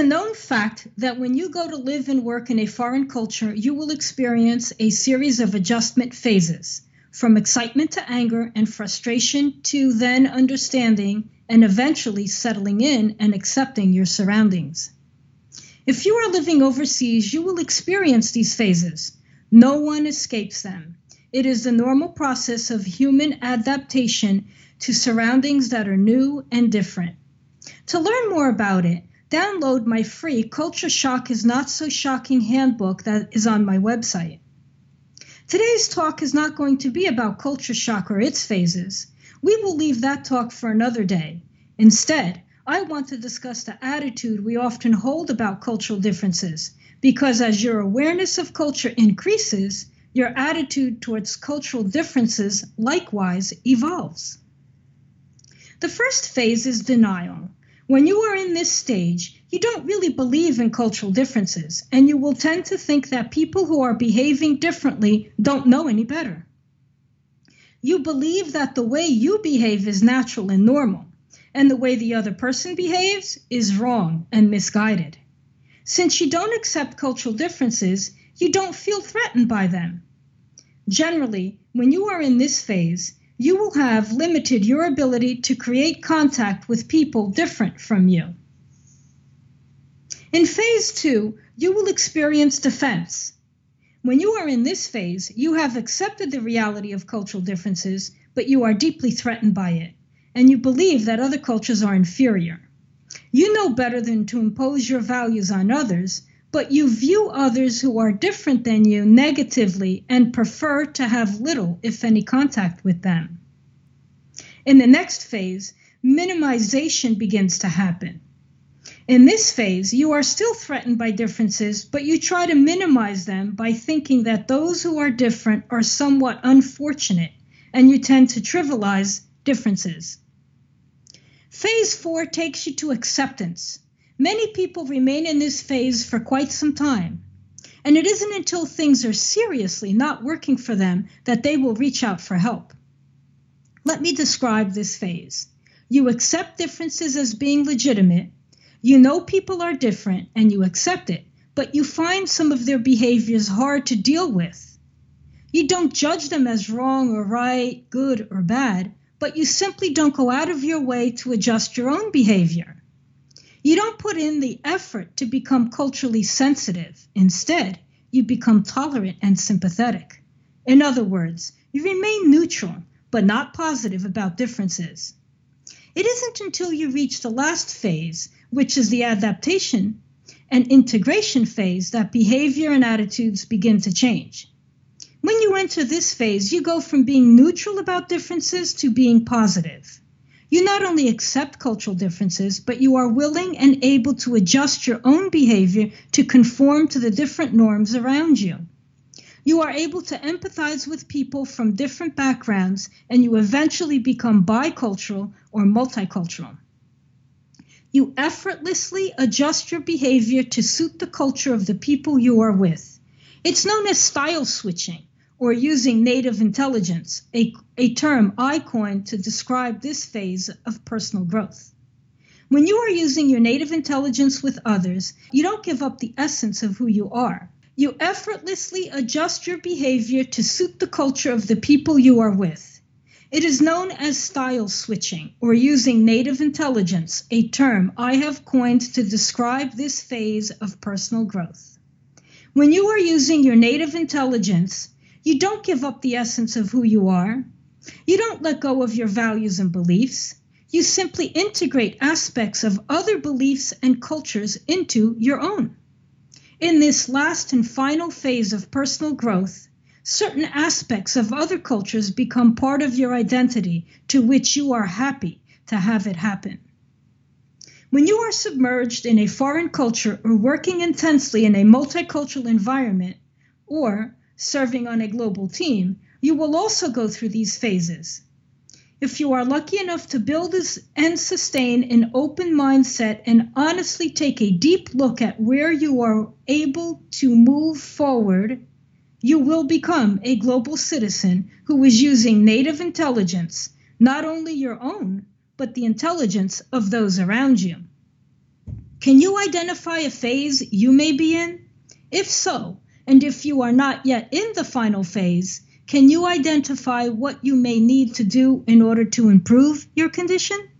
a known fact that when you go to live and work in a foreign culture, you will experience a series of adjustment phases from excitement to anger and frustration to then understanding and eventually settling in and accepting your surroundings. If you are living overseas, you will experience these phases. No one escapes them. It is the normal process of human adaptation to surroundings that are new and different. To learn more about it, download my free Culture Shock is Not So Shocking handbook that is on my website. Today's talk is not going to be about culture shock or its phases. We will leave that talk for another day. Instead, I want to discuss the attitude we often hold about cultural differences, because as your awareness of culture increases, your attitude towards cultural differences likewise evolves. The first phase is denial. When you are in this stage, you don't really believe in cultural differences, and you will tend to think that people who are behaving differently don't know any better. You believe that the way you behave is natural and normal, and the way the other person behaves is wrong and misguided. Since you don't accept cultural differences, you don't feel threatened by them. Generally, when you are in this phase, you will have limited your ability to create contact with people different from you. In phase two, you will experience defense. When you are in this phase, you have accepted the reality of cultural differences, but you are deeply threatened by it and you believe that other cultures are inferior. You know better than to impose your values on others, but you view others who are different than you negatively and prefer to have little, if any, contact with them. In the next phase, minimization begins to happen. In this phase, you are still threatened by differences, but you try to minimize them by thinking that those who are different are somewhat unfortunate, and you tend to trivialize differences. Phase four takes you to acceptance. Many people remain in this phase for quite some time. And it isn't until things are seriously not working for them that they will reach out for help. Let me describe this phase. You accept differences as being legitimate. You know people are different and you accept it, but you find some of their behaviors hard to deal with. You don't judge them as wrong or right, good or bad but you simply don't go out of your way to adjust your own behavior. You don't put in the effort to become culturally sensitive. Instead, you become tolerant and sympathetic. In other words, you remain neutral, but not positive about differences. It isn't until you reach the last phase, which is the adaptation and integration phase, that behavior and attitudes begin to change. When you enter this phase, you go from being neutral about differences to being positive. You not only accept cultural differences, but you are willing and able to adjust your own behavior to conform to the different norms around you. You are able to empathize with people from different backgrounds, and you eventually become bicultural or multicultural. You effortlessly adjust your behavior to suit the culture of the people you are with. It's known as style switching or using native intelligence, a, a term I coined to describe this phase of personal growth. When you are using your native intelligence with others, you don't give up the essence of who you are. You effortlessly adjust your behavior to suit the culture of the people you are with. It is known as style switching or using native intelligence, a term I have coined to describe this phase of personal growth. When you are using your native intelligence, you don't give up the essence of who you are. You don't let go of your values and beliefs. You simply integrate aspects of other beliefs and cultures into your own. In this last and final phase of personal growth, certain aspects of other cultures become part of your identity to which you are happy to have it happen. When you are submerged in a foreign culture or working intensely in a multicultural environment, or serving on a global team, you will also go through these phases. If you are lucky enough to build and sustain an open mindset and honestly take a deep look at where you are able to move forward, you will become a global citizen who is using native intelligence, not only your own, but the intelligence of those around you. Can you identify a phase you may be in? If so, and if you are not yet in the final phase, can you identify what you may need to do in order to improve your condition?